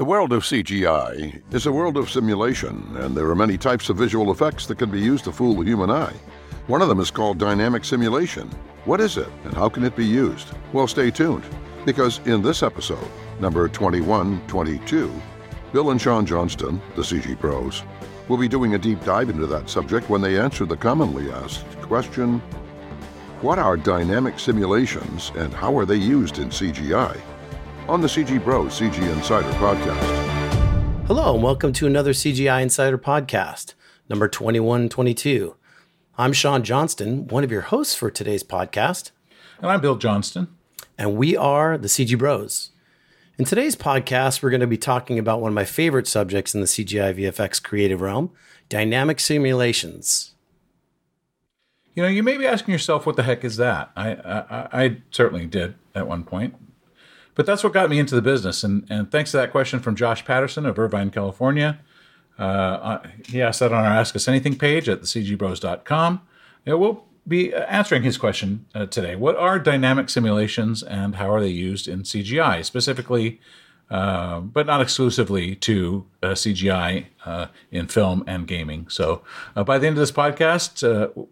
The world of CGI is a world of simulation, and there are many types of visual effects that can be used to fool the human eye. One of them is called dynamic simulation. What is it, and how can it be used? Well, stay tuned, because in this episode, number 2122, Bill and Sean Johnston, the CG Bros, will be doing a deep dive into that subject when they answer the commonly asked question What are dynamic simulations, and how are they used in CGI? On the CG Bros CG Insider Podcast. Hello, and welcome to another CGI Insider Podcast, number 2122. I'm Sean Johnston, one of your hosts for today's podcast. And I'm Bill Johnston. And we are the CG Bros. In today's podcast, we're going to be talking about one of my favorite subjects in the CGI VFX creative realm dynamic simulations. You know, you may be asking yourself, what the heck is that? I, I, I certainly did at one point. But that's what got me into the business. And, and thanks to that question from Josh Patterson of Irvine, California. Uh, uh he asked that on our Ask Us Anything page at thecgbros.com. It we'll be answering his question uh, today. What are dynamic simulations and how are they used in CGI, specifically, uh, but not exclusively to uh, CGI uh, in film and gaming? So, by the end of this podcast,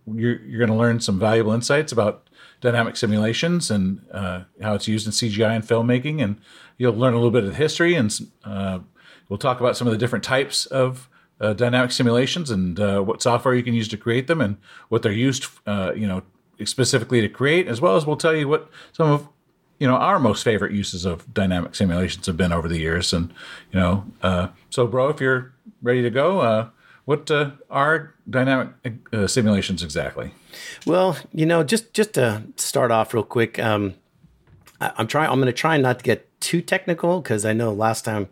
you're, you're going to learn some valuable insights about dynamic simulations and uh, how it's used in CGI and filmmaking. And you'll learn a little bit of the history, and uh, we'll talk about some of the different types of uh, dynamic simulations and uh, what software you can use to create them and what they're used, uh, you know, specifically to create, as well as we'll tell you what some of you know our most favorite uses of dynamic simulations have been over the years. And you know, uh, so bro, if you're ready to go what uh, are dynamic uh, simulations exactly? Well, you know, just just to start off real quick, um, I, am trying. I'm going to try not to get too technical because I know last time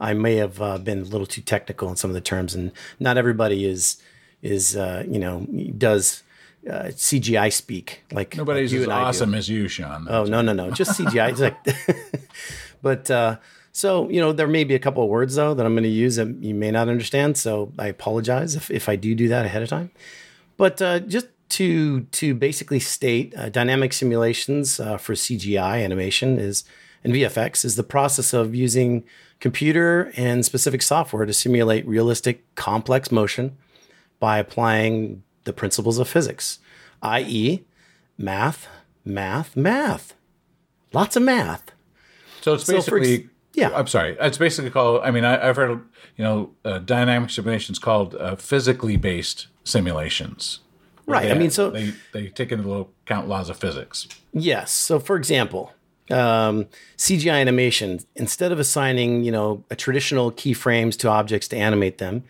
I may have uh, been a little too technical in some of the terms, and not everybody is is uh, you know does uh, CGI speak like nobody's like as awesome as you, Sean. Oh no, no, no, just CGI. it's like, but uh, so, you know, there may be a couple of words though that I'm going to use that you may not understand. So I apologize if, if I do do that ahead of time. But uh, just to to basically state, uh, dynamic simulations uh, for CGI animation is and VFX is the process of using computer and specific software to simulate realistic, complex motion by applying the principles of physics, i.e., math, math, math, lots of math. So it's basically so yeah, I'm sorry. It's basically called. I mean, I, have heard you know uh, dynamic simulations called uh, physically based simulations. Right. They, I mean, so they they take into account laws of physics. Yes. So, for example, um, CGI animation, instead of assigning you know a traditional keyframes to objects to animate them,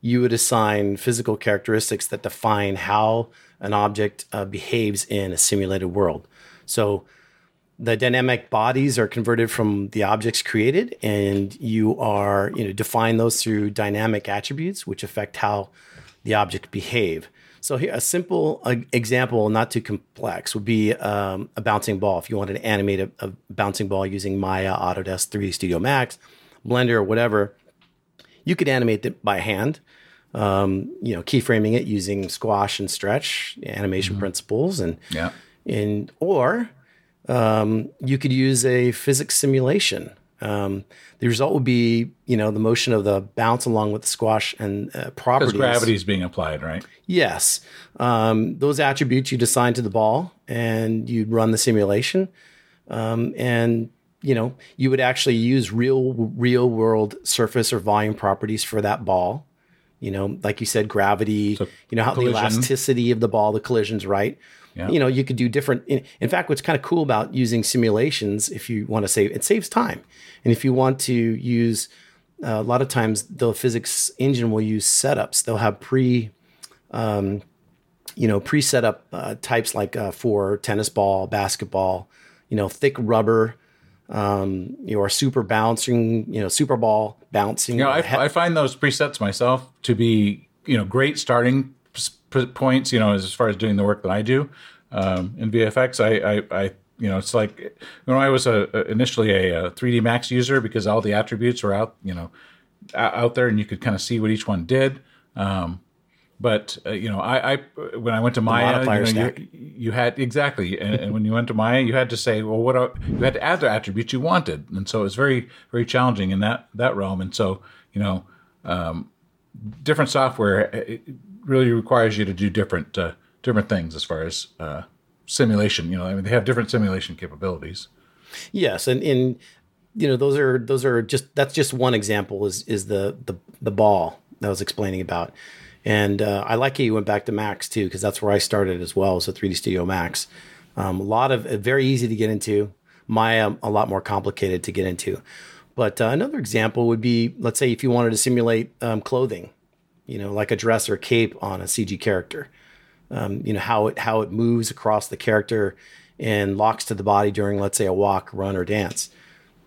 you would assign physical characteristics that define how an object uh, behaves in a simulated world. So the dynamic bodies are converted from the objects created and you are you know define those through dynamic attributes which affect how the object behave. So here a simple uh, example not too complex would be um, a bouncing ball. If you wanted to animate a, a, bouncing ball using maya autodesk 3d studio max blender or whatever you could animate it by hand um, you know keyframing it using squash and stretch animation mm-hmm. principles and yeah. and or um, you could use a physics simulation. Um, the result would be, you know, the motion of the bounce along with the squash and uh, properties. Because gravity is being applied, right? Yes. Um, those attributes you'd assign to the ball and you'd run the simulation. Um, and, you know, you would actually use real, real world surface or volume properties for that ball. You know, like you said, gravity, so you know, how collision. the elasticity of the ball, the collisions, right? Yeah. You know, you could do different. In, in fact, what's kind of cool about using simulations, if you want to save, it saves time. And if you want to use, uh, a lot of times the physics engine will use setups. They'll have pre, um, you know, pre setup uh, types like uh, for tennis ball, basketball, you know, thick rubber, um, or super bouncing, you know, super ball bouncing. You know, I, I find those presets myself to be, you know, great starting points, you know, as far as doing the work that I do um, in VFX, I, I, I, you know, it's like know, I was a, initially a, a, 3D Max user because all the attributes were out, you know, out there, and you could kind of see what each one did. Um, but uh, you know, I, I when I went to Maya, you, know, you, you had exactly, and, and when you went to Maya, you had to say, well, what are, you had to add the attributes you wanted, and so it was very very challenging in that that realm. And so you know, um, different software uh, really requires you to do different uh, different things as far as uh, simulation. You know, I mean, they have different simulation capabilities. Yes, and in you know those are those are just that's just one example is is the the the ball that I was explaining about, and uh, I like how you went back to Max too because that's where I started as well. So 3D Studio Max, um, a lot of uh, very easy to get into. Maya a lot more complicated to get into, but uh, another example would be let's say if you wanted to simulate um, clothing, you know like a dress or cape on a CG character. Um, you know how it how it moves across the character and locks to the body during let's say a walk run or dance.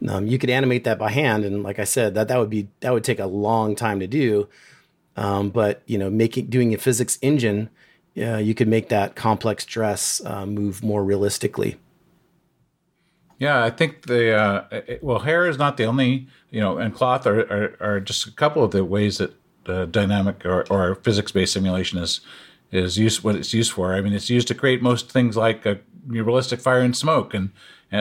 Um, you could animate that by hand and like i said that that would be that would take a long time to do. Um, but you know making doing a physics engine uh, you could make that complex dress uh, move more realistically. Yeah, I think the uh, it- well, hair is not the only you know, and cloth are are, are just a couple of the ways that uh, dynamic or, or physics based simulation is is used what it's used for. I mean, it's used to create most things like uh, realistic fire and smoke and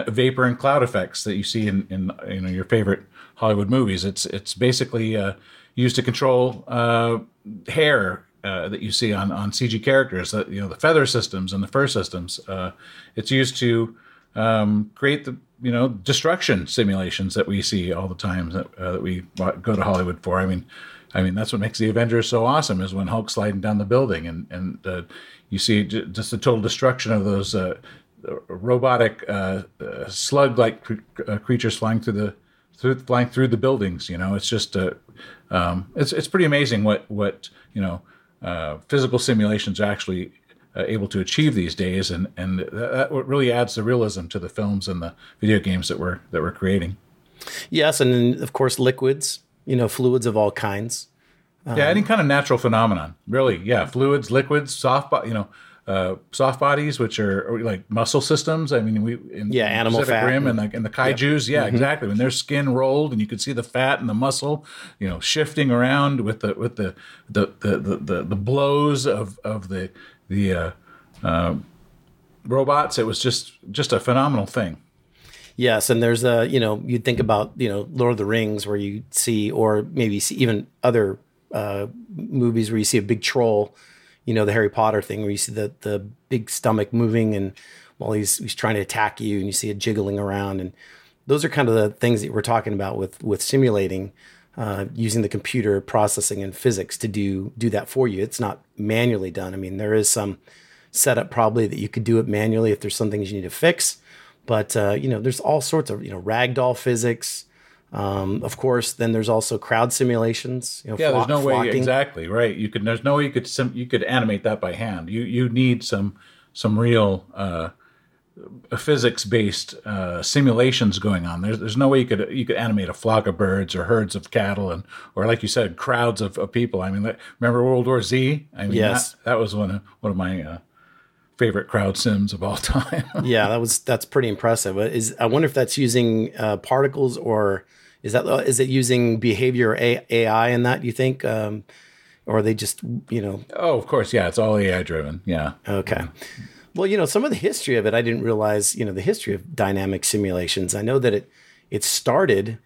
vapor and cloud effects that you see in, in you know your favorite Hollywood movies. It's it's basically uh, used to control uh, hair uh, that you see on, on CG characters, that you know the feather systems and the fur systems. Uh, it's used to um, create the you know destruction simulations that we see all the time that, uh, that we go to Hollywood for. I mean, I mean that's what makes the Avengers so awesome is when Hulk's sliding down the building and and uh, you see j- just the total destruction of those uh, robotic uh, uh, slug-like cr- uh, creatures flying through the through flying through the buildings. You know, it's just uh, um, it's it's pretty amazing what what you know physical simulations are actually able to achieve these days, and and that, that really adds the realism to the films and the video games that we're that we're creating. yes and then of course liquids you know fluids of all kinds yeah, any kind of natural phenomenon, really. Yeah, fluids, liquids, soft, bo- you know, uh, soft bodies, which are like muscle systems. I mean, we in, Yeah, animal Pacific fat Rim and- and the, and the kaiju's. Yeah, exactly. When their skin rolled, and you could see the fat and the muscle, you know, shifting around with the with the the the the, the, the blows of of the the uh, uh, robots. It was just just a phenomenal thing. Yes, and there's a you know you'd think about you know Lord of the Rings where you see or maybe see even other uh, movies where you see a big troll, you know the Harry Potter thing where you see the the big stomach moving and while he's he's trying to attack you and you see it jiggling around and those are kind of the things that we're talking about with with simulating uh, using the computer processing and physics to do do that for you. It's not manually done. I mean there is some setup probably that you could do it manually if there's some things you need to fix. But uh, you know, there's all sorts of you know ragdoll physics. Um, of course, then there's also crowd simulations. You know, Yeah, there's flock- no way exactly right. You could there's no way you could sim, you could animate that by hand. You you need some some real uh, physics based uh, simulations going on. There's there's no way you could you could animate a flock of birds or herds of cattle and or like you said crowds of, of people. I mean, remember World War Z? I mean, Yes. that, that was one of one of my uh, favorite crowd sims of all time. yeah, that was that's pretty impressive. Is I wonder if that's using uh, particles or is that uh, it using behavior AI in that? You think, um, or are they just you know oh, of course, yeah, it's all AI driven. Yeah. Okay. Well, you know, some of the history of it, I didn't realize, you know, the history of dynamic simulations. I know that it it started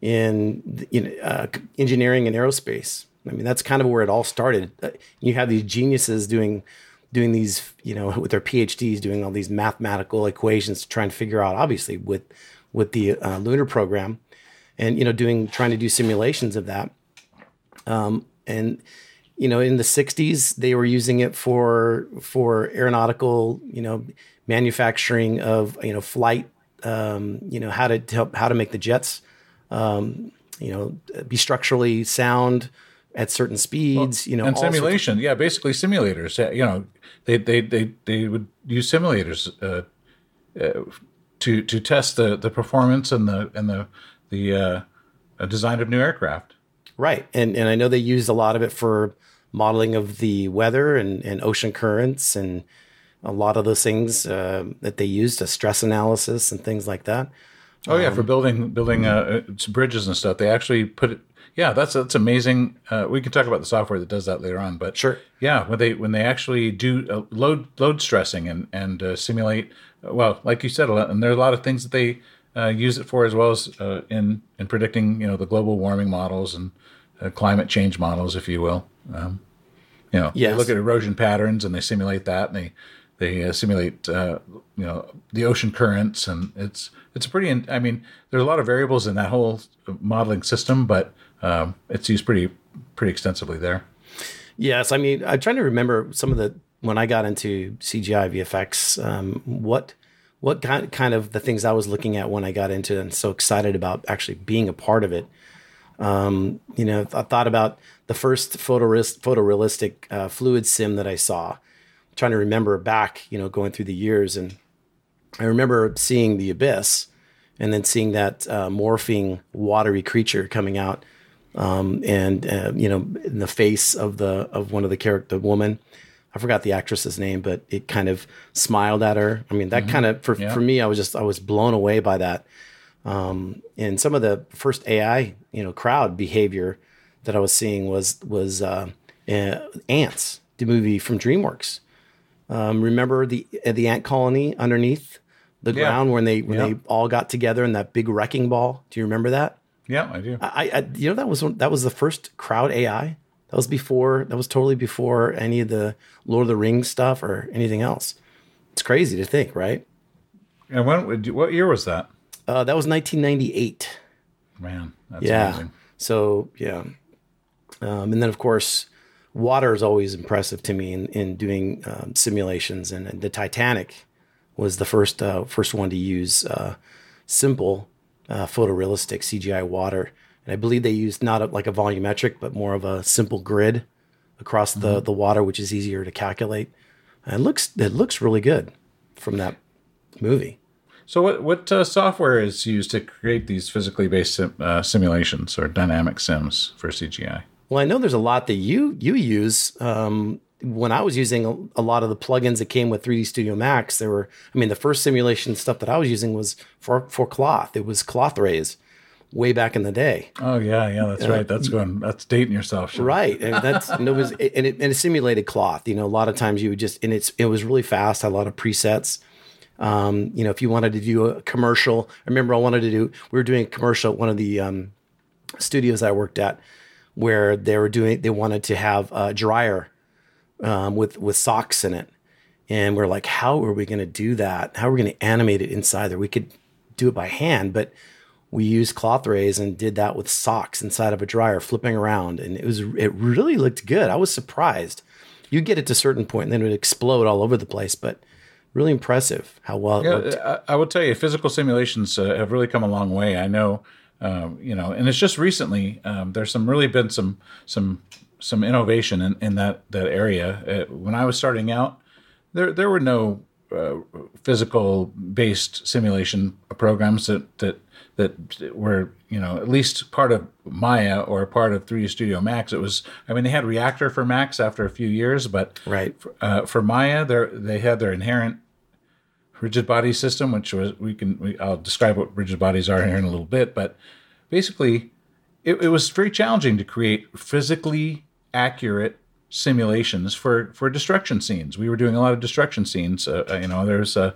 in you know, uh, engineering and aerospace. I mean, that's kind of where it all started. Uh, You have these geniuses doing doing these, you know, with their PhDs, doing all these mathematical equations to try and figure out, obviously, with with the uh, lunar program, and you know, doing trying to do simulations of that. Um, and you know, in the '60s, they were using it for for aeronautical, you know, manufacturing of you know flight, um, you know, how to help how to make the jets, um, you know, be structurally sound at certain speeds. you know, and simulation yeah basically simulators you know they they they, they would use simulators uh, uh, to to test the the performance and the and the the uh, design of new aircraft Right. And and I know they used a lot of it for modeling of the weather and, and ocean currents and a lot of those things uh, that they used, a stress analysis and things like that. oh yeah for building building uh, uh, bridges and stuff they actually put it yeah, that's that's amazing. Uh, we can talk about the software that does that later on, but Sure. yeah, when they when they actually do uh, load load stressing and and uh, simulate, well, like you said, a lot, and there are a lot of things that they uh, use it for as well as uh, in in predicting, you know, the global warming models and uh, climate change models, if you will. Um, you know, Yes. they look at erosion patterns and they simulate that, and they they uh, simulate uh, you know the ocean currents, and it's it's a pretty. in- I mean, there's a lot of variables in that whole modeling system, but um, it's used pretty pretty extensively there. Yes, I mean, I'm trying to remember some of the when I got into CGI VFX, um, what what kind kind of the things I was looking at when I got into it and so excited about actually being a part of it. Um, you know, I thought about the first photorealist, photorealistic uh, fluid sim that I saw. trying to remember back, you know, going through the years, and I remember seeing the abyss, and then seeing that uh, morphing watery creature coming out um, and uh, you know in the face of the of one of the character the woman i forgot the actress's name but it kind of smiled at her i mean that kind of for, Yeah. for me i was just i was blown away by that um, and some of the first ai you know crowd behavior that i was seeing was was uh, uh, Antz the movie from dreamworks um, remember the uh, the ant colony underneath the Yeah. ground when they when Yeah. they all got together in that big wrecking ball do you remember that Yeah, I do. I, I you know that was one- that was the first crowd AI. That was before that was totally before any of the Lord of the Rings stuff or anything else. It's crazy to think, right? And when what year was that? Uh, that was 1998. Man, that's yeah. amazing. So yeah, um, and then of course, water is always impressive to me in, in doing um, simulations, and, and the Titanic was the first uh, first one to use uh, simple uh, photorealistic CGI water, and I believe they used not a, like a volumetric, but more of a simple grid across the the water, which is easier to calculate. And it looks it looks really good from that movie. So, what what uh, software is used to create these physically based sim, uh, simulations or dynamic sims for CGI? Well, I know there's a lot that you you use. Um, when I was using a, a lot of the plugins that came with 3D Studio Max, there were. I mean, the first simulation stuff that I was using was for for cloth. It was Cloth Reyes, way back in the day. Oh yeah, yeah, that's right. That's going. That's dating yourself. Sean. Right, and that's and it was and it, and it simulated cloth. You know, a lot of times you would just and it's it was really fast. Had a lot of presets. Um, you know, if you wanted to do a commercial, I remember I wanted to do. We were doing a commercial at one of the um, studios I worked at, where they were doing. They wanted to have a dryer um, with with socks in it, and we're like, how are we going to do that? How are we going to animate it inside there? We could do it by hand, but we used Cloth Reyes and did that with socks inside of a dryer, flipping around, and it was it really looked good. I was surprised. You get it to a certain point, and then it would explode all over the place, but really impressive how well it Yeah, worked. I, I will tell you, physical simulations uh, have really come a long way. I know, um, you know, and it's just recently. Um, there's some really been some some some innovation in, in that that area. Uh, when I was starting out, there there were no uh, physical based simulation programs that that that were you know at least part of Maya or part of 3D Studio Max. It was I mean they had Reactor for Max after a few years, but Right. uh, for Maya, they they had their inherent rigid body system, which was we can we, I'll describe what rigid bodies are here in a little bit, but basically, it, it was very challenging to create physically accurate simulations for for destruction scenes. We were doing a lot of destruction scenes. Uh, uh, you know, there's a,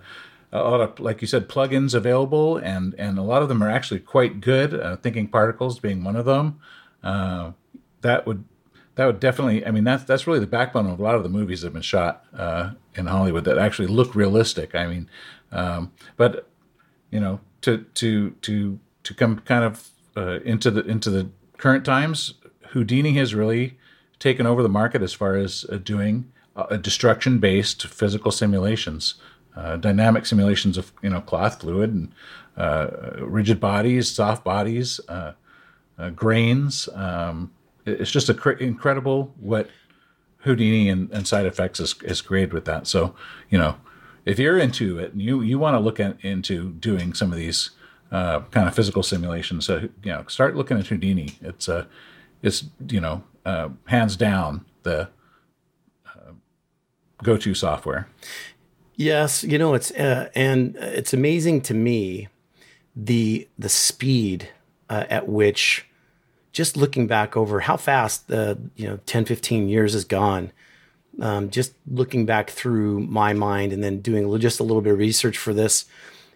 a lot of like you said plugins available, and and a lot of them are actually quite good. Uh, Thinking Particles being one of them. Uh, that would that would definitely. I mean, that's that's really the backbone of a lot of the movies that have been shot uh, in Hollywood that actually look realistic. I mean, um, but you know, to to to to come kind of uh, into the into the current times, Houdini has really taken over the market as far as uh, doing uh, destruction based physical simulations, uh, dynamic simulations of you know cloth fluid and uh, rigid bodies, soft bodies, uh, uh, grains. Um, it's just a cr- incredible what Houdini and, and SideFX has, has created with that. So, you know, if you're into it and you, you want to look at, into doing some of these uh, kind of physical simulations, so, you know, start looking at Houdini. It's, uh, it's you know, uh, hands down the uh, go-to software. Yes, you know it's uh, and it's amazing to me the the speed uh, at which just looking back over how fast the you know 10, 15 years has gone. Um, just looking back through my mind and then doing just a little bit of research for this,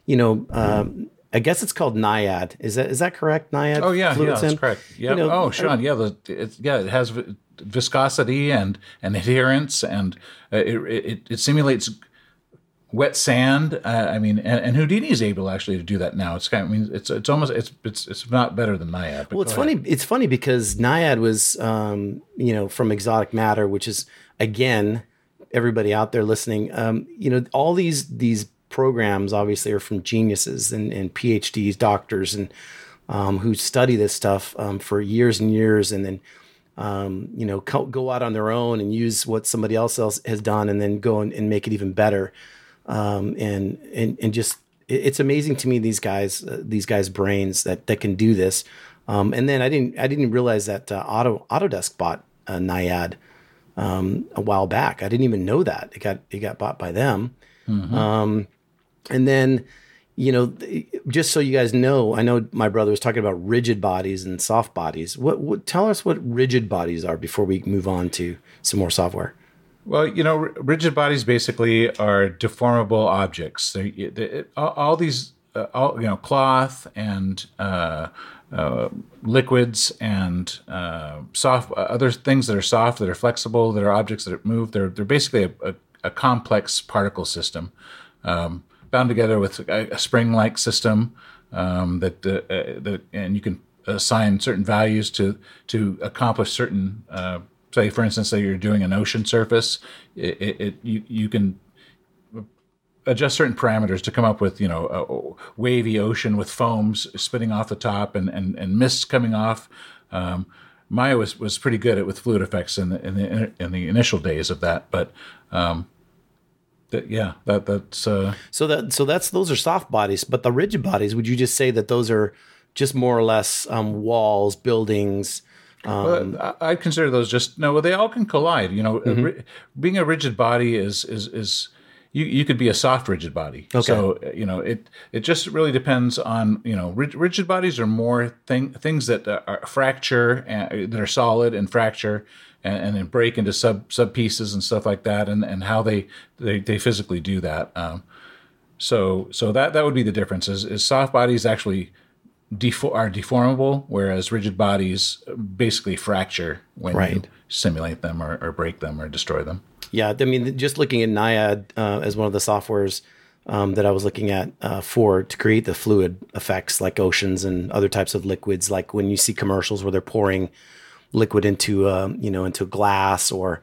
you know, um, I guess it's called Naiad. Is that is that correct? Naiad. Oh yeah, Fluid yeah, that's correct. Yeah. You know, oh, Sean, yeah, the, it's, yeah, it has vi- viscosity and and adherence, and uh, it, it it simulates wet sand. Uh, I mean, and, and Houdini is able actually to do that now. It's kind of, I mean, it's it's almost it's it's it's not better than Naiad. but Well, it's go ahead. funny. It's funny because Naiad was, um, you know, from Exotic Matter, which is again, everybody out there listening, um, you know, all these these programs obviously are from geniuses and, and PhDs, doctors, and um, who study this stuff um, for years and years, and then um, you know co- go out on their own and use what somebody else else has done, and then go and, and make it even better. Um, and and and just it- it's amazing to me these guys uh, these guys brains that that can do this. Um, and then I didn't I didn't realize that uh, Auto Autodesk bought uh, Naiad um, a while back. I didn't even know that it got it got bought by them. Um, and then you know just so you guys know, I know my brother was talking about rigid bodies and soft bodies. What, what tell us what rigid bodies are before we move on to some more software. Well, you know, rigid bodies basically are deformable objects. They, they, all, all these, uh, all you know, cloth and uh, uh, liquids and uh, soft uh, other things that are soft, that are flexible, that are objects that move. They're they're basically a, a, a complex particle system um, bound together with a, a spring-like system um, that uh, uh, that and you can assign certain values to to accomplish certain. Uh, say, for instance, say you're doing an ocean surface, it, it, it you you can adjust certain parameters to come up with you know a wavy ocean with foams spitting off the top and and, and mists coming off. Um, Maya was, was pretty good at with fluid effects in the in the in the initial days of that, but um, that yeah that that's uh, So that so that's those are soft bodies, but the rigid bodies, would you just say that those are just more or less um, walls, buildings? Um, I- I'd consider those just no. Well, They all can collide. You know, a being a rigid body is is is you you could be a soft rigid body. Okay. So uh, you know it it just really depends on you know rig- rigid bodies are more thing things that uh, are fracture and, that are solid and fracture and, and then break into sub sub pieces and stuff like that and and how they they, they physically do that. Um, so so that that would be the difference. Is, is soft bodies actually defo- are deformable, whereas rigid bodies basically fracture when you simulate them or, or break them or destroy them. Yeah, I mean, just looking at Naiad uh, as one of the softwares um, that I was looking at uh, for to create the fluid effects like oceans and other types of liquids, like when you see commercials where they're pouring liquid into um, you know into glass or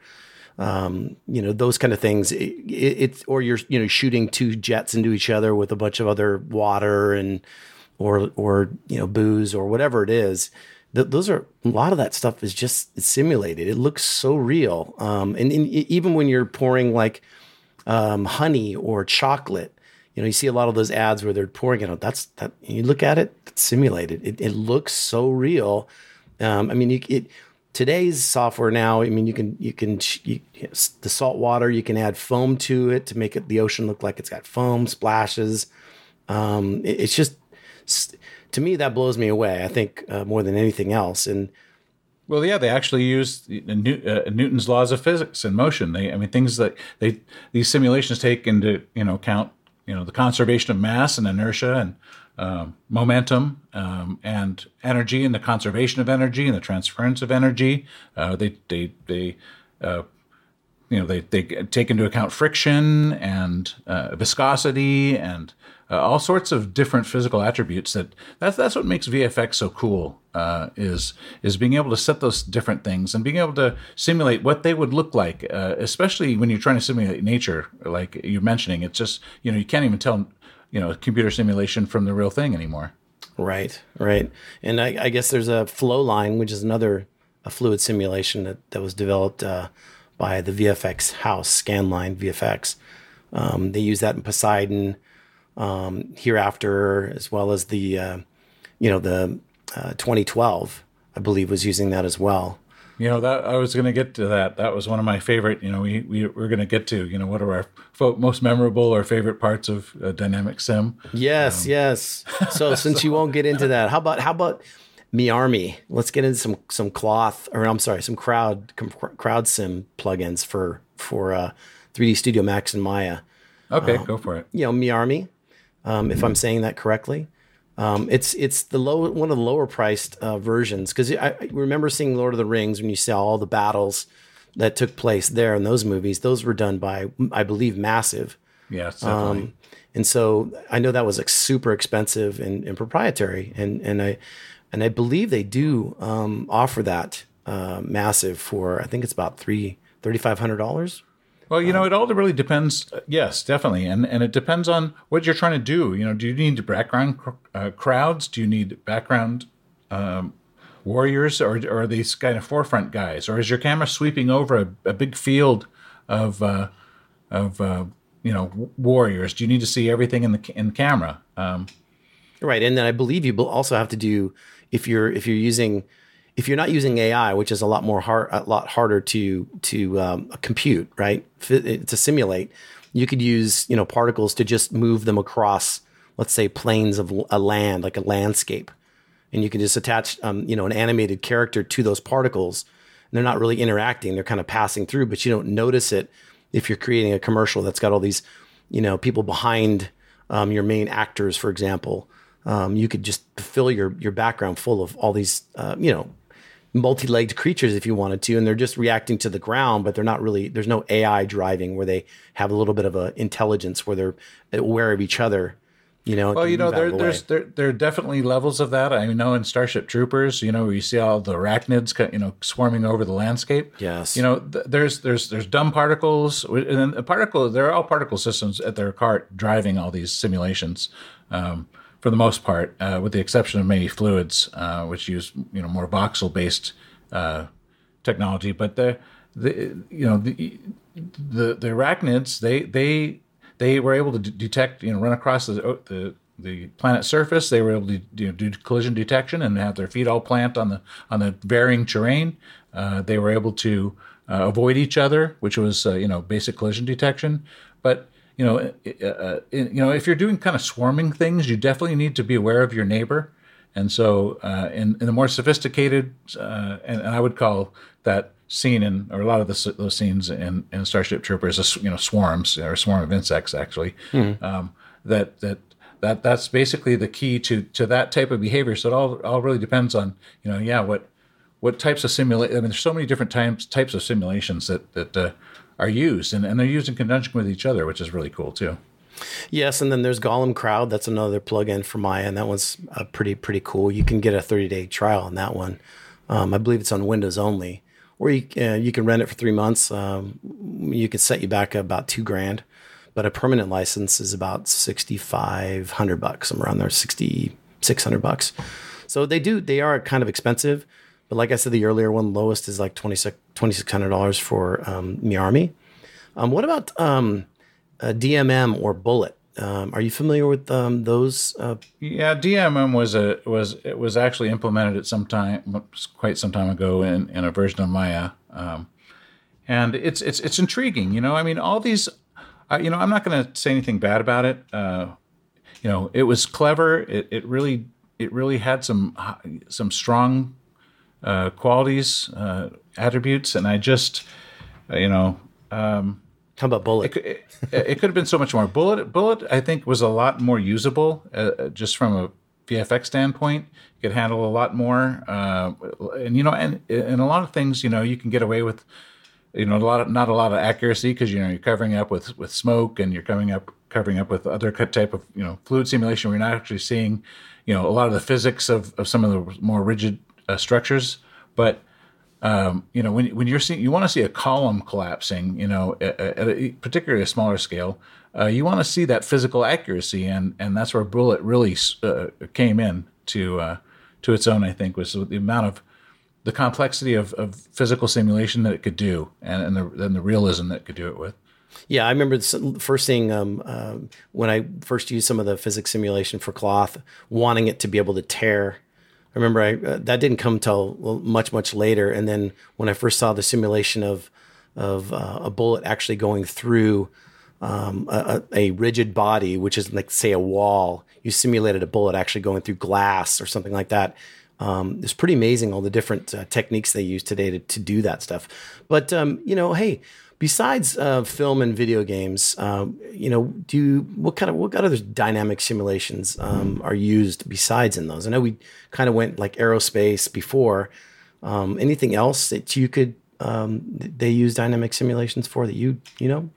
um, you know those kind of things. It, it, it's or you're you know shooting two jets into each other with a bunch of other water and or or you know booze or whatever it is. Th- those are a lot of that stuff is just simulated. It looks so real. Um, and, and even when you're pouring like um, honey or chocolate, you know, you see a lot of those ads where they're pouring it out. That's that you look at it, it's simulated. It, it looks so real. Um, I mean, you, it, today's software now. I mean, you can you can you, the salt water. You can add foam to it to make it the ocean look like it's got foam splashes. Um, it- it's just to me that blows me away. I think uh, more than anything else. And Well, yeah, they actually use New- uh, Newton's laws of physics and motion. They, I mean, things that they these simulations take into you know account you know the conservation of mass and inertia and um, momentum um, and energy and the conservation of energy and the transference of energy. Uh, they they they uh, you know they they take into account friction and uh, viscosity and uh, all sorts of different physical attributes that that's that's what makes VFX so cool uh, is is being able to set those different things and being able to simulate what they would look like uh, especially when you're trying to simulate nature like you're mentioning it's just you know you can't even tell you know computer simulation from the real thing anymore Right, right. And I, I guess there's a Flowline, which is another a fluid simulation that, that was developed uh, by the VFX house, Scanline VFX. Um, they use that in Poseidon, um, Hereafter, as well as the, uh, you know, the uh, 2012, I believe, was using that as well. You know that I was going to get to that. That was one of my favorite. You know, we we we're going to get to. You know, what are our most memorable or favorite parts of uh, dynamic sim? Yes, yes. So since you won't get into that, how about how about MiArmy. Let's get into some some cloth, or I'm sorry, some crowd crowd sim plugins for for uh, 3D Studio Max and Maya. Okay, um, go for it. You know, MiArmy, um, if I'm saying that correctly. Um, it's it's the low one of the lower priced uh, versions because I, I, remember seeing Lord of the Rings when you saw all the battles that took place there in those movies. Those were done by I believe Massive. Yes, um, and so I know that was like super expensive and, and proprietary, and and I and I believe they do um, offer that uh, Massive for I think it's about three thirty five hundred dollars well, you know, it all really depends. Yes, definitely, and and it depends on what you're trying to do. You know, do you need background uh, crowds? Do you need background um, warriors, or, or, are these kind of forefront guys, or is your camera sweeping over a, a big field of uh, of uh, you know warriors? Do you need to see everything in the in camera? Um, right, and then I believe you also have to do if you're if you're using if you're not using AI, which is a lot more hard, a lot harder to to um, compute, right, to simulate, you could use you know particles to just move them across, let's say, planes of a land, like a landscape, and you can just attach um, you know an animated character to those particles. And they're not really interacting; they're kind of passing through, but you don't notice it if you're creating a commercial that's got all these you know people behind um, your main actors, for example. Um, you could just fill your your background full of all these uh, you know multi-legged creatures if you wanted to and they're just reacting to the ground but they're not really there's no ai driving where they have a little bit of a intelligence where they're aware of each other you know well you know there, there's there, there are definitely levels of that. I know in starship troopers you know where you see all the arachnids you know swarming over the landscape. Yes. You know th- there's there's there's dumb particles and a particle they're all particle systems at their cart driving all these simulations. Um, for the most part, uh, with the exception of maybe fluids, uh, which use you know more voxel based uh, technology. But the the you know the, the the arachnids they they they were able to d- detect you know run across the the the planet's surface. They were able to you know, do collision detection and have their feet all plant on the on the varying terrain. Uh, they were able to uh, avoid each other, which was uh, you know basic collision detection. But you know, uh, you know, if you're doing kind of swarming things, you definitely need to be aware of your neighbor. And so, uh, in, in the more sophisticated, uh, and, and, I would call that scene in, or a lot of the, those scenes in, in Starship Troopers, a, you know, swarms or a swarm of insects actually. Mm-hmm. Um, that that that that's basically the key to to that type of behavior. So it all all really depends on you know, yeah, what what types of simulate. I mean, there's so many different types types of simulations that that uh, are used, and, and they're used in conjunction with each other, which is really cool too. Yes, and then there's Golaem Crowd. That's another plugin for Maya, and that one's uh, pretty pretty cool. You can get a 30 day trial on that one. Um, I believe it's on Windows only, or you uh, you can rent it for three months. Um, you can set you back about two grand, but a permanent license is about 6,500 bucks, somewhere around there, 6,600 bucks. So they do they are kind of expensive, but like I said, the earlier one, lowest is like $2,600 for um. Um, what about um, DMM or Bullet? Um, are you familiar with um, those? Uh, yeah, DMM was a was it was actually implemented at some time, quite some time ago, in, in a version of Maya, um, and it's it's it's intriguing. You know, I mean, all these, uh, you know, I'm not going to say anything bad about it. Uh, you know, it was clever. It, it really it really had some some strong uh, qualities, uh, attributes, and I just, uh, you know, um, how about Bullet? It, it, it, could have been so much more. Bullet, Bullet, I think was a lot more usable, uh, just from a VFX standpoint. You could handle a lot more, uh, and you know, and and a lot of things, you know, you can get away with, you know, a lot of not a lot of accuracy because you know you're covering up with with smoke and you're coming up covering up with other type of you know fluid simulation. We're not actually seeing, you know, a lot of the physics of of some of the more rigid uh, structures, but um, you know when when you're seeing you want to see a column collapsing, you know, at, at a, particularly a smaller scale, uh, you want to see that physical accuracy, and and that's where Bullet really uh, came in to uh, to its own. I think was the amount of the complexity of, of physical simulation that it could do, and and the and the realism that it could do it with. Yeah, I remember the first seeing um, uh, when I first used some of the physics simulation for cloth, wanting it to be able to tear I remember I, uh, that didn't come till much much later, and then when I first saw the simulation of of uh, a bullet actually going through um, a, a, rigid body, which is like say a wall, you simulated a bullet actually going through glass or something like that. Um, it's pretty amazing all the different uh, techniques they use today to, to do that stuff. But um, you know, hey, besides uh, film and video games, um, you know, do you, what kind of what kind of other dynamic simulations um, are used besides in those? I know we kind of went like aerospace before. Um, anything else that you could um, they use dynamic simulations for that you you know?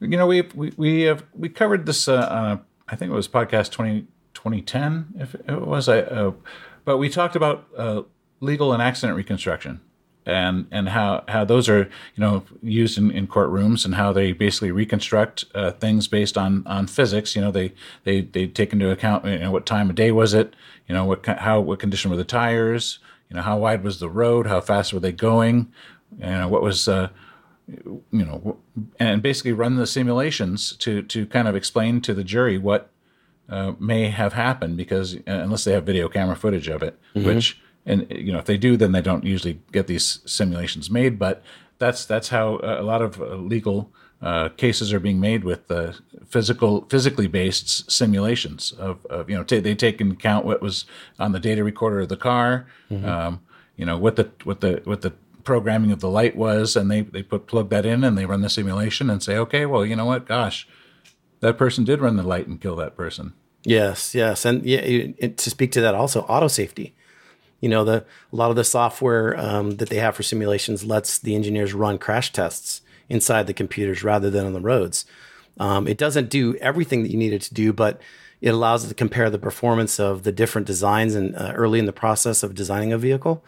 You know, we we we have we covered this. Uh, uh, I think it was podcast 20, 2010, if it was. Uh, but we talked about uh, legal and accident reconstruction and and how how those are you know used in, in courtrooms and how they basically reconstruct uh, things based on on physics. You know, they they they take into account you know what time of day was it, you know what how what condition were the tires, you know how wide was the road, how fast were they going, you know what was. Uh, you know, and basically run the simulations to to kind of explain to the jury what uh, may have happened because uh, unless they have video camera footage of it, mm-hmm. which and you know if they do, then they don't usually get these simulations made. But that's that's how a lot of uh, legal uh, cases are being made with uh, physical physically based simulations of, of you know t- they take into account what was on the data recorder of the car, mm-hmm. um, you know what the what the what the programming of the light was, and they they put plug that in and they run the simulation and say, okay, well you know what, gosh, that person did run the light and kill that person. Yes, yes, and yeah, to speak to that also, auto safety you know the a lot of the software um, that they have for simulations lets the engineers run crash tests inside the computers rather than on the roads um, it doesn't do everything that you need it to do but it allows it to compare the performance of the different designs and uh, early in the process of designing a vehicle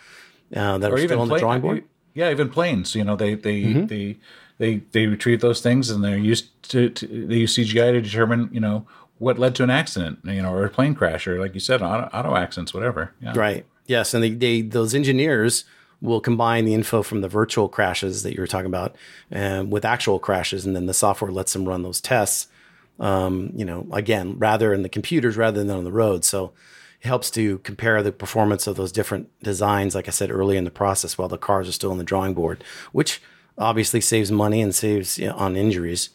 uh, that or are still on the drawing board yeah even planes you know they they mm-hmm. they they they retrieve those things and they're used to, to they use cgi to determine you know what led to an accident, you know, or a plane crash, or like you said, auto, auto accidents, whatever. Yeah. Right. Yes, and they, they those engineers will combine the info from the virtual crashes that you were talking about and with actual crashes, and then the software lets them run those tests. Um, you know, again, rather in the computers rather than on the road. So it helps to compare the performance of those different designs, like I said early in the process, while the cars are still on the drawing board, which obviously saves money and saves you know, on injuries.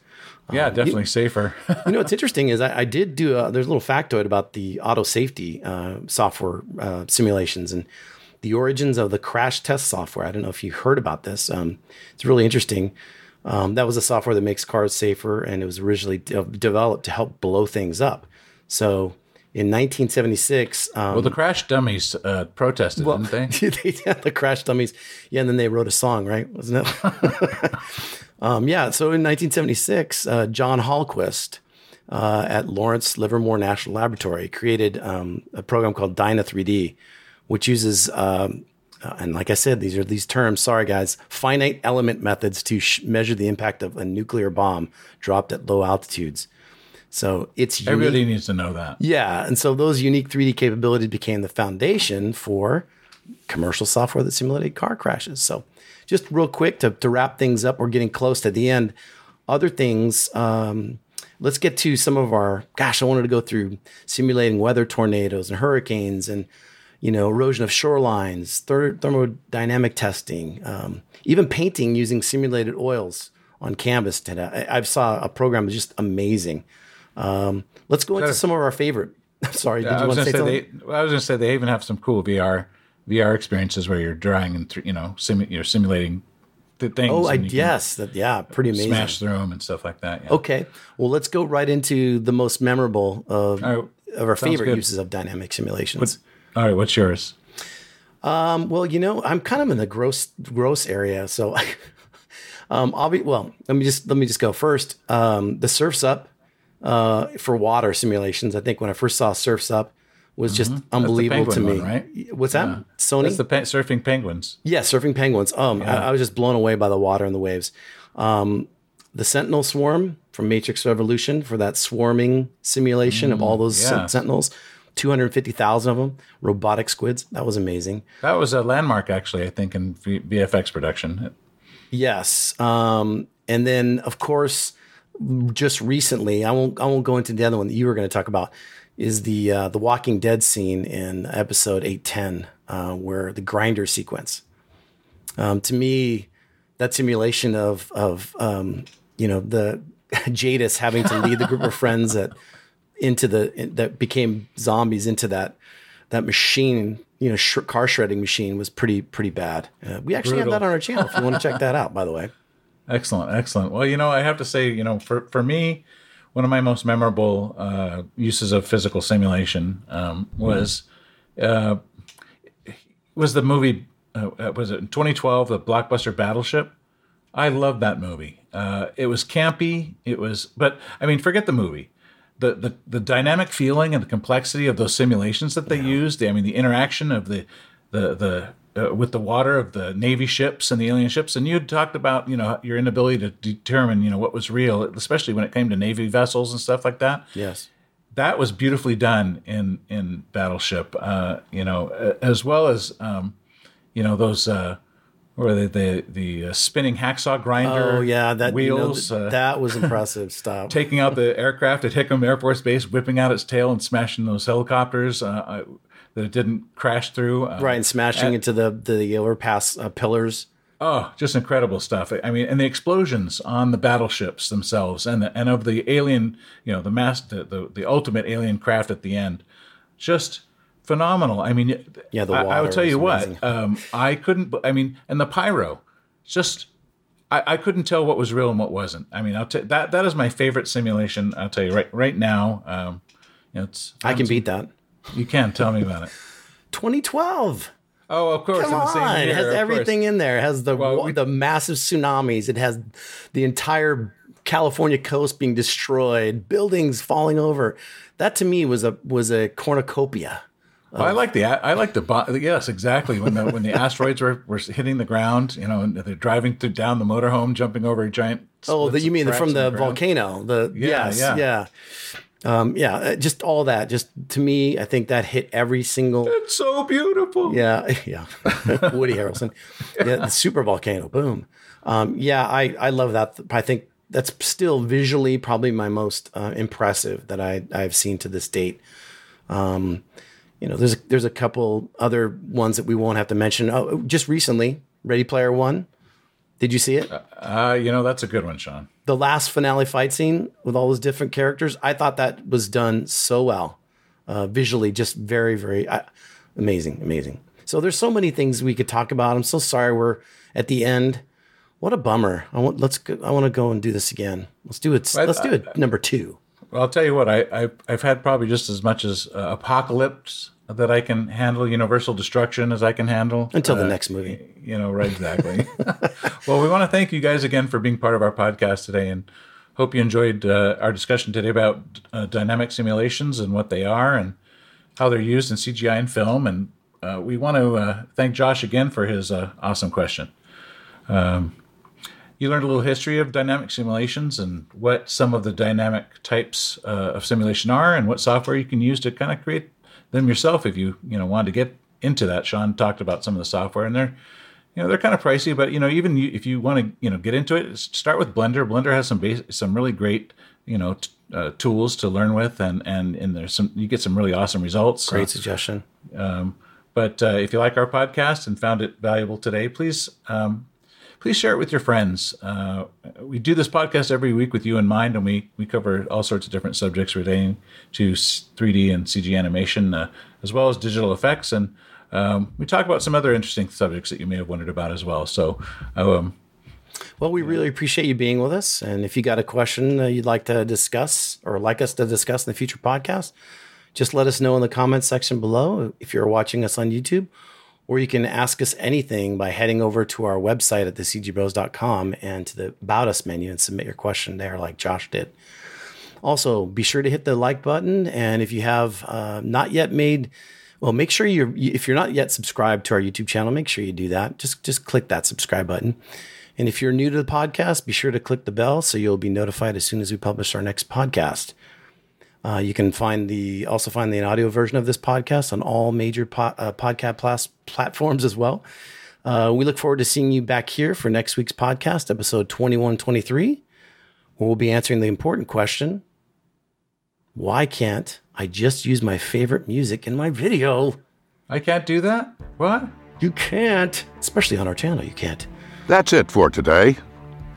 Yeah, um, definitely you, safer. you know, what's interesting is I, I did do a, there's a little factoid about the auto safety uh, software uh, simulations and the origins of the crash test software. I don't know if you heard about this. Um, it's really interesting. Um, that was a software that makes cars safer, and it was originally de- developed to help blow things up. So in 1976. Um, well, the Crash Dummies uh, protested, well, didn't they? they yeah, the Crash Dummies. Yeah, and then they wrote a song, right? Wasn't it? Um, yeah, so in 1976, uh, John Hallquist uh, at Lawrence Livermore National Laboratory created um, a program called Dyna 3D, which uses, um, uh, and like I said, these are these terms, sorry guys, finite element methods to sh- measure the impact of a nuclear bomb dropped at low altitudes. So it's unique. everybody needs to know that. Yeah, and so those unique 3D capabilities became the foundation for commercial software that simulated car crashes. So just real quick to, to wrap things up, we're getting close to the end. Other things, um, let's get to some of our, gosh, I wanted to go through simulating weather tornadoes and hurricanes and, you know, erosion of shorelines, thermodynamic testing, um, even painting using simulated oils on canvas. Today. I, I saw a program that's just amazing. Um, let's go into some of our favorite. Sorry, did you want to say, say something? They, I was going to say they even have some cool VR VR experiences where you're drawing and th- you know simu- you're simulating the things. Oh, I yes, that, yeah, pretty amazing. Smash through them and stuff like that. Yeah. Okay, well, let's go right into the most memorable of right. of our favorite good. uses of dynamic simulations. All right, what's yours? Um, well, you know, I'm kind of in the gross gross area, so um, I'll be well. Let me just let me just go first. Um, the Surfs Up uh, for water simulations. I think when I first saw Surfs Up, was just mm-hmm. unbelievable to me. One, right? What's that? Yeah. Sony? That's the pe- surfing penguins. Yeah, surfing penguins. Um, yeah. I, I, was just blown away by the water and the waves. Um, the Sentinel Swarm from Matrix Revolution for that swarming simulation mm, of all those yeah. Sentinels. 250,000 of them, robotic squids. That was amazing. That was a landmark, actually, I think, in VFX production. Yes. Um, and then, of course, just recently, I won't, I won't go into the other one that you were going to talk about is the uh, the Walking Dead scene in episode eight ten, uh, where the grinder sequence. Um, to me, that simulation of of um, you know the Jadis having to lead the group of friends that into the that became zombies into that that machine, you know, sh- car shredding machine was pretty pretty bad. Uh, we actually Brutal. have that on our channel if you want to check that out. By the way. Excellent, excellent. Well, you know, I have to say, you know, for for me, one of my most memorable uh, uses of physical simulation um, was uh, was the movie. Uh, was it in 2012? The blockbuster Battleship. I love that movie. Uh, it was campy. It was, but I mean, forget the movie. The, the the dynamic feeling and the complexity of those simulations that they yeah. used. I mean, the interaction of the the the uh, with the water of the navy ships and the alien ships and you had talked about you know your inability to determine you know what was real especially when it came to navy vessels and stuff like that yes that was beautifully done in in battleship uh, you know as well as um, you know those uh, or the the, the uh, spinning hacksaw grinder. Oh yeah, that wheels. You know, uh, that was impressive stuff. taking out the aircraft at Hickam Air Force Base, whipping out its tail and smashing those helicopters. Uh, that it didn't crash through. Uh, right, and smashing into the the overpass uh, pillars. Oh, just incredible stuff. I mean, and the explosions on the battleships themselves, and the, and of the alien, you know, the mass, the, the, the ultimate alien craft at the end, just phenomenal. I mean, yeah, the water I, I would tell you what, um, I couldn't. I mean, and the pyro, just I, I, couldn't tell what was real and what wasn't. I mean, I'll t- that that is my favorite simulation. I'll tell you right right now. Um, you know, it's I can beat that. You can tell me about it. 2012. Oh, of course. Come on. Year, it has everything course. in there. It has the well, we, the massive tsunamis. It has the entire California coast being destroyed, buildings falling over. That to me was a was a cornucopia. Well, I like the I like the yes exactly when the when the asteroids were, were hitting the ground you know and they're driving through down the motorhome jumping over a giant oh the, you mean from the, the volcano the yeah, yes yeah. yeah um, yeah, uh, just all that. Just to me, I think that hit every single. It's so beautiful. Yeah, yeah. Woody Harrelson. Yeah, the super volcano. Boom. Um, yeah, I I love that. I think that's still visually probably my most uh, impressive that I I've seen to this date. Um, you know, there's there's a couple other ones that we won't have to mention. Oh, just recently, Ready Player One. Did you see it? Uh, uh, you know, that's a good one, Sean. The last finale fight scene with all those different characters, I thought that was done so well, uh, visually, just very, very uh, amazing, amazing. So there's so many things we could talk about. I'm so sorry we're at the end. What a bummer. I want let's go, I want to go and do this again. Let's do it. let's do it number two. Well, I'll tell you what. I, I have had probably just as much as uh, Apocalypse that I can handle universal destruction as I can handle until the uh, next movie. You know, right? Exactly. well, we want to thank you guys again for being part of our podcast today, and hope you enjoyed uh, our discussion today about uh, dynamic simulations and what they are and how they're used in CGI and film. And uh, we want to uh, thank Josh again for his uh, awesome question. Um, you learned a little history of dynamic simulations and what some of the dynamic types of simulation are, and what software you can use to kind of create them yourself if you you know wanted to get into that. Sean talked about some of the software, and they're you know they're kind of pricey, but you know even you, if you want to you know get into it, start with Blender. Blender has some base, some really great you know t- uh, tools to learn with, and and and there's some you get some really awesome results. Great suggestion. Um, but uh, if you like our podcast and found it valuable today, please um, please share it with your friends. Uh, we do this podcast every week with you in mind, and we, we cover all sorts of different subjects relating to 3D and CG animation, uh, as well as digital effects. And um, we talk about some other interesting subjects that you may have wondered about as well. So, um, well, we really appreciate you being with us. And if you got a question uh, you'd like to discuss or like us to discuss in the future podcast, just let us know in the comments section below if you're watching us on YouTube or you can ask us anything by heading over to our website at thecgbros.com and to the About Us menu and submit your question there, like Josh did. Also, be sure to hit the like button. And if you have uh, not yet made, well, make sure you're, if you're not yet subscribed to our YouTube channel, make sure you do that. Just, just click that subscribe button. And if you're new to the podcast, be sure to click the bell so you'll be notified as soon as we publish our next podcast. Uh, you can find the also find the audio version of this podcast on all major po- uh, podcast plas- platforms as well. Uh, we look forward to seeing you back here for next week's podcast, episode 2123, where we'll be answering the important question Why can't I just use my favorite music in my video? I can't do that? What? You can't, especially on our channel, you can't. That's it for today.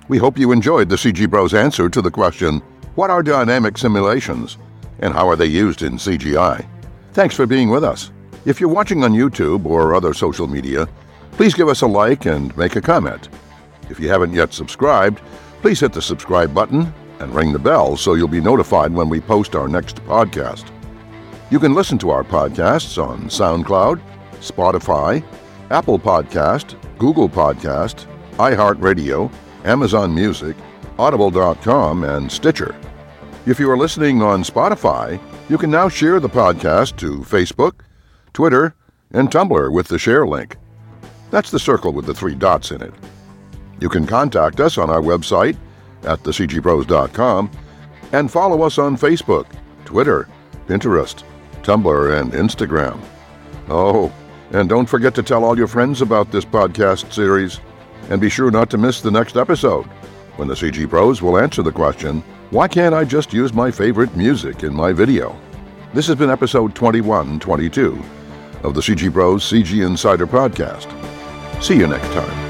We hope you enjoyed the CG Bros answer to the question What are dynamic simulations? And how are they used in CGI? Thanks for being with us. If you're watching on YouTube or other social media, please give us a like and make a comment. If you haven't yet subscribed, please hit the subscribe button and ring the bell so you'll be notified when we post our next podcast. You can listen to our podcasts on SoundCloud, Spotify, Apple Podcast, Google Podcast, iHeartRadio, Amazon Music, Audible.com, and Stitcher. If you are listening on Spotify, you can now share the podcast to Facebook, Twitter, and Tumblr with the share link. That's the circle with the three dots in it. You can contact us on our website at thecgbros.com and follow us on Facebook, Twitter, Pinterest, Tumblr, and Instagram. Oh, and don't forget to tell all your friends about this podcast series. And be sure not to miss the next episode, when the CG Bros will answer the question why can't I just use my favorite music in my video? This has been episode 2122 of the CG Bros CG Insider Podcast. See you next time.